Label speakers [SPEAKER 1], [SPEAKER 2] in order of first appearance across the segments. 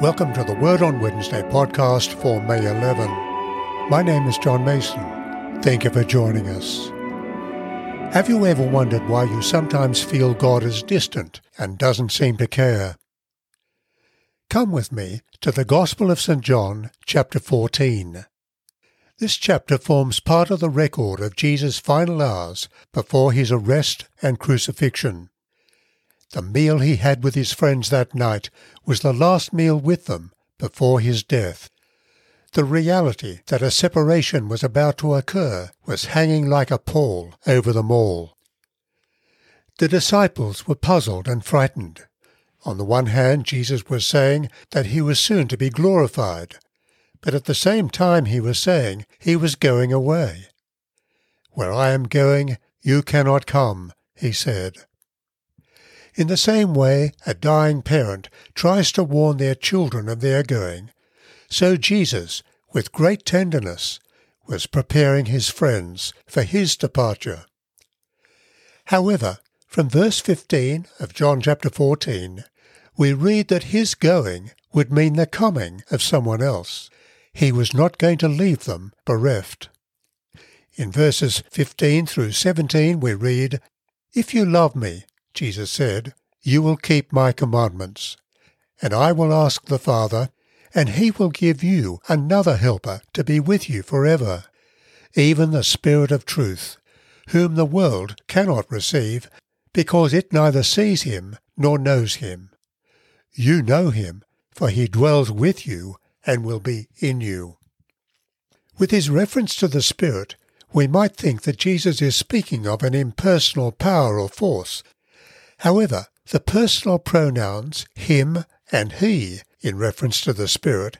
[SPEAKER 1] Welcome to the Word on Wednesday podcast for May 11. My name is John Mason. Thank you for joining us. Have you ever wondered why you sometimes feel God is distant and doesn't seem to care? Come with me to the Gospel of St. John, chapter 14. This chapter forms part of the record of Jesus' final hours before his arrest and crucifixion. The meal he had with his friends that night was the last meal with them before his death. The reality that a separation was about to occur was hanging like a pall over them all. The disciples were puzzled and frightened. On the one hand, Jesus was saying that he was soon to be glorified, but at the same time he was saying he was going away. Where I am going, you cannot come, he said. In the same way a dying parent tries to warn their children of their going, so Jesus, with great tenderness, was preparing his friends for his departure. However, from verse 15 of John chapter 14, we read that his going would mean the coming of someone else. He was not going to leave them bereft. In verses 15 through 17 we read, If you love me, Jesus said, You will keep my commandments. And I will ask the Father, and he will give you another helper to be with you forever, even the Spirit of truth, whom the world cannot receive, because it neither sees him nor knows him. You know him, for he dwells with you and will be in you. With his reference to the Spirit, we might think that Jesus is speaking of an impersonal power or force However, the personal pronouns him and he, in reference to the Spirit,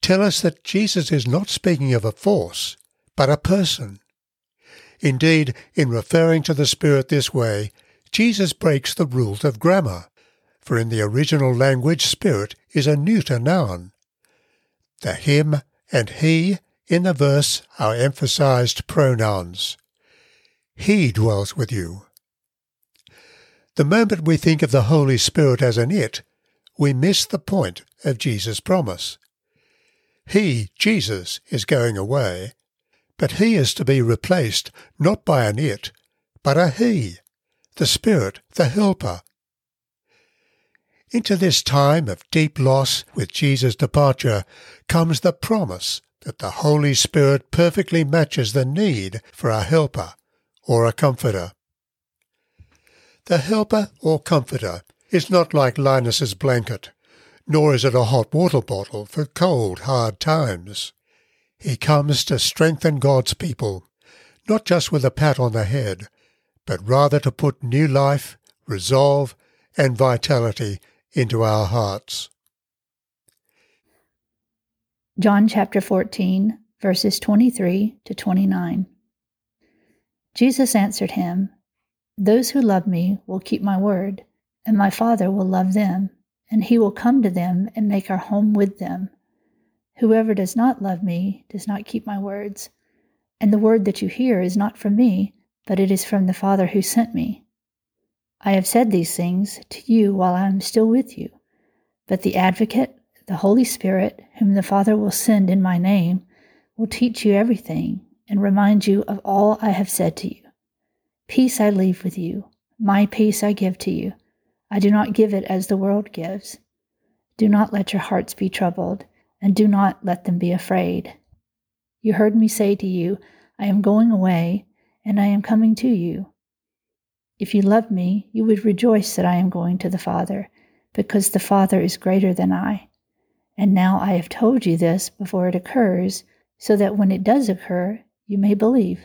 [SPEAKER 1] tell us that Jesus is not speaking of a force, but a person. Indeed, in referring to the Spirit this way, Jesus breaks the rules of grammar, for in the original language Spirit is a neuter noun. The him and he in the verse are emphasized pronouns. He dwells with you. The moment we think of the Holy Spirit as an it, we miss the point of Jesus' promise. He, Jesus, is going away, but he is to be replaced not by an it, but a he, the Spirit, the Helper. Into this time of deep loss with Jesus' departure comes the promise that the Holy Spirit perfectly matches the need for a helper or a comforter. The helper or comforter is not like Linus's blanket, nor is it a hot water bottle for cold, hard times. He comes to strengthen God's people, not just with a pat on the head, but rather to put new life, resolve, and vitality into our hearts.
[SPEAKER 2] John chapter 14, verses 23 to 29. Jesus answered him, those who love me will keep my word, and my Father will love them, and he will come to them and make our home with them. Whoever does not love me does not keep my words, and the word that you hear is not from me, but it is from the Father who sent me. I have said these things to you while I am still with you, but the Advocate, the Holy Spirit, whom the Father will send in my name, will teach you everything and remind you of all I have said to you. Peace I leave with you, my peace I give to you. I do not give it as the world gives. Do not let your hearts be troubled, and do not let them be afraid. You heard me say to you, I am going away, and I am coming to you. If you loved me, you would rejoice that I am going to the Father, because the Father is greater than I. And now I have told you this before it occurs, so that when it does occur, you may believe.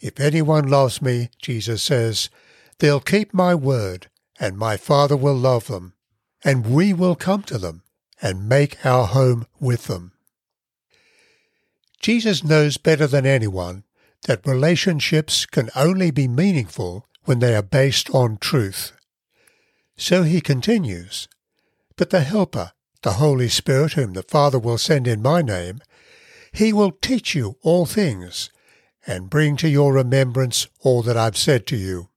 [SPEAKER 1] If anyone loves me, Jesus says, they'll keep my word, and my Father will love them, and we will come to them and make our home with them. Jesus knows better than anyone that relationships can only be meaningful when they are based on truth. So he continues, But the Helper, the Holy Spirit, whom the Father will send in my name, he will teach you all things and bring to your remembrance all that I've said to you.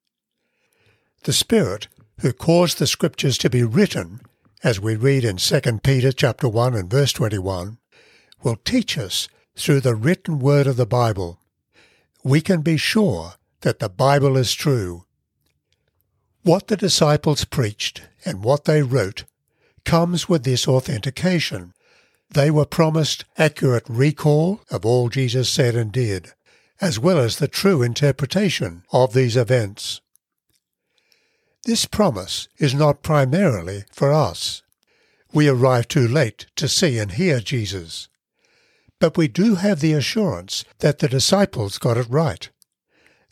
[SPEAKER 1] The Spirit, who caused the scriptures to be written, as we read in 2 Peter chapter 1 and verse 21, will teach us through the written word of the Bible. We can be sure that the Bible is true. What the disciples preached and what they wrote comes with this authentication. They were promised accurate recall of all Jesus said and did, as well as the true interpretation of these events. This promise is not primarily for us. We arrive too late to see and hear Jesus. But we do have the assurance that the disciples got it right.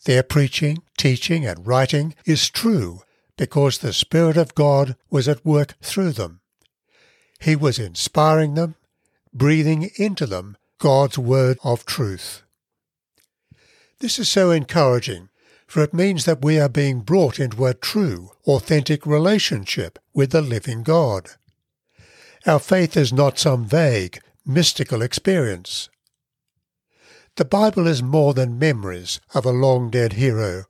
[SPEAKER 1] Their preaching, teaching, and writing is true because the Spirit of God was at work through them. He was inspiring them, breathing into them God's word of truth. This is so encouraging, for it means that we are being brought into a true, authentic relationship with the living God. Our faith is not some vague, mystical experience. The Bible is more than memories of a long dead hero,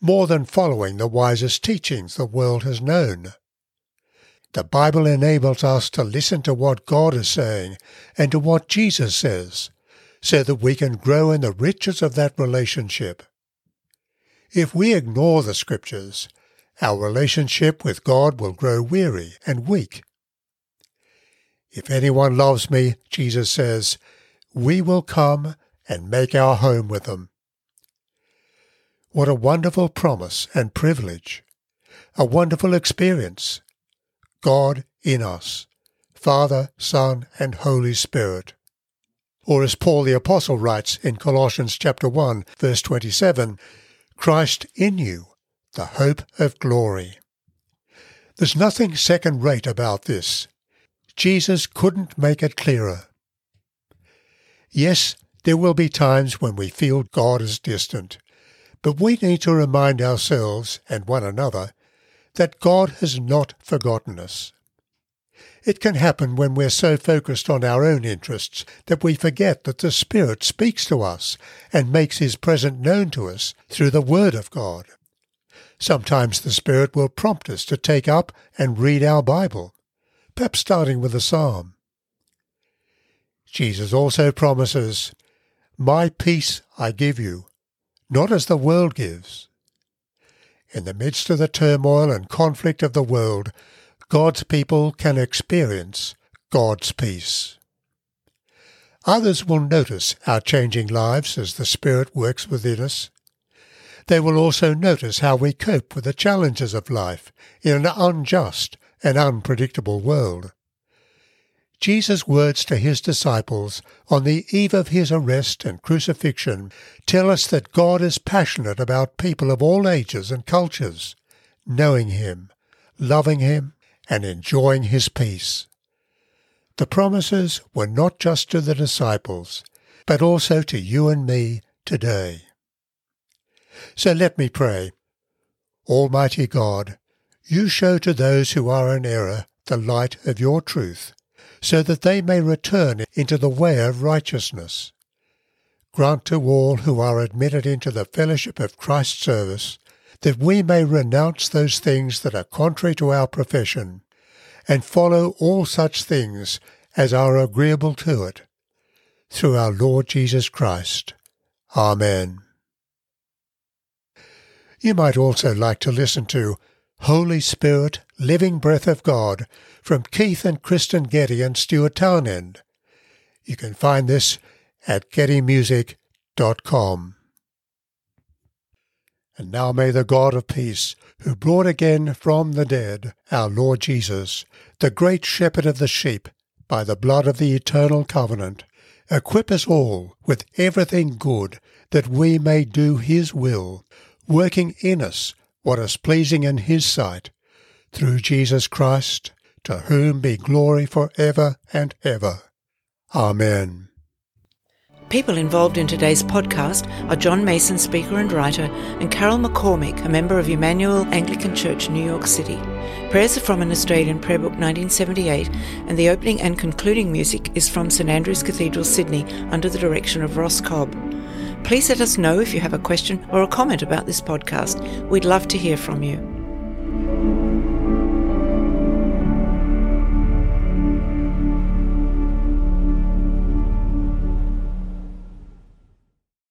[SPEAKER 1] more than following the wisest teachings the world has known. The Bible enables us to listen to what God is saying and to what Jesus says, so that we can grow in the riches of that relationship. If we ignore the Scriptures, our relationship with God will grow weary and weak. If anyone loves me, Jesus says, we will come and make our home with them. What a wonderful promise and privilege! A wonderful experience God in us, Father, Son, and Holy Spirit. Or as Paul the Apostle writes in Colossians chapter 1, verse 27, Christ in you, the hope of glory. There's nothing second rate about this. Jesus couldn't make it clearer. Yes, there will be times when we feel God is distant, but we need to remind ourselves and one another that God has not forgotten us. It can happen when we're so focused on our own interests that we forget that the Spirit speaks to us and makes His presence known to us through the Word of God. Sometimes the Spirit will prompt us to take up and read our Bible, perhaps starting with a psalm. Jesus also promises, My peace I give you, not as the world gives. In the midst of the turmoil and conflict of the world, God's people can experience God's peace. Others will notice our changing lives as the Spirit works within us. They will also notice how we cope with the challenges of life in an unjust and unpredictable world. Jesus' words to his disciples on the eve of his arrest and crucifixion tell us that God is passionate about people of all ages and cultures, knowing him, loving him, and enjoying his peace. The promises were not just to the disciples, but also to you and me today. So let me pray. Almighty God, you show to those who are in error the light of your truth so that they may return into the way of righteousness. Grant to all who are admitted into the fellowship of Christ's service that we may renounce those things that are contrary to our profession, and follow all such things as are agreeable to it. Through our Lord Jesus Christ. Amen. You might also like to listen to Holy Spirit, Living Breath of God from Keith and Kristen Getty and Stuart Townend. You can find this at gettymusic.com. And now may the God of peace, who brought again from the dead our Lord Jesus, the great shepherd of the sheep, by the blood of the eternal covenant, equip us all with everything good that we may do his will, working in us what is pleasing in his sight, through Jesus Christ, to whom be glory for ever and ever. Amen.
[SPEAKER 3] People involved in today's podcast are John Mason, speaker and writer, and Carol McCormick, a member of Emmanuel Anglican Church, New York City. Prayers are from an Australian Prayer Book 1978, and the opening and concluding music is from St Andrew's Cathedral, Sydney, under the direction of Ross Cobb. Please let us know if you have a question or a comment about this podcast. We'd love to hear from you.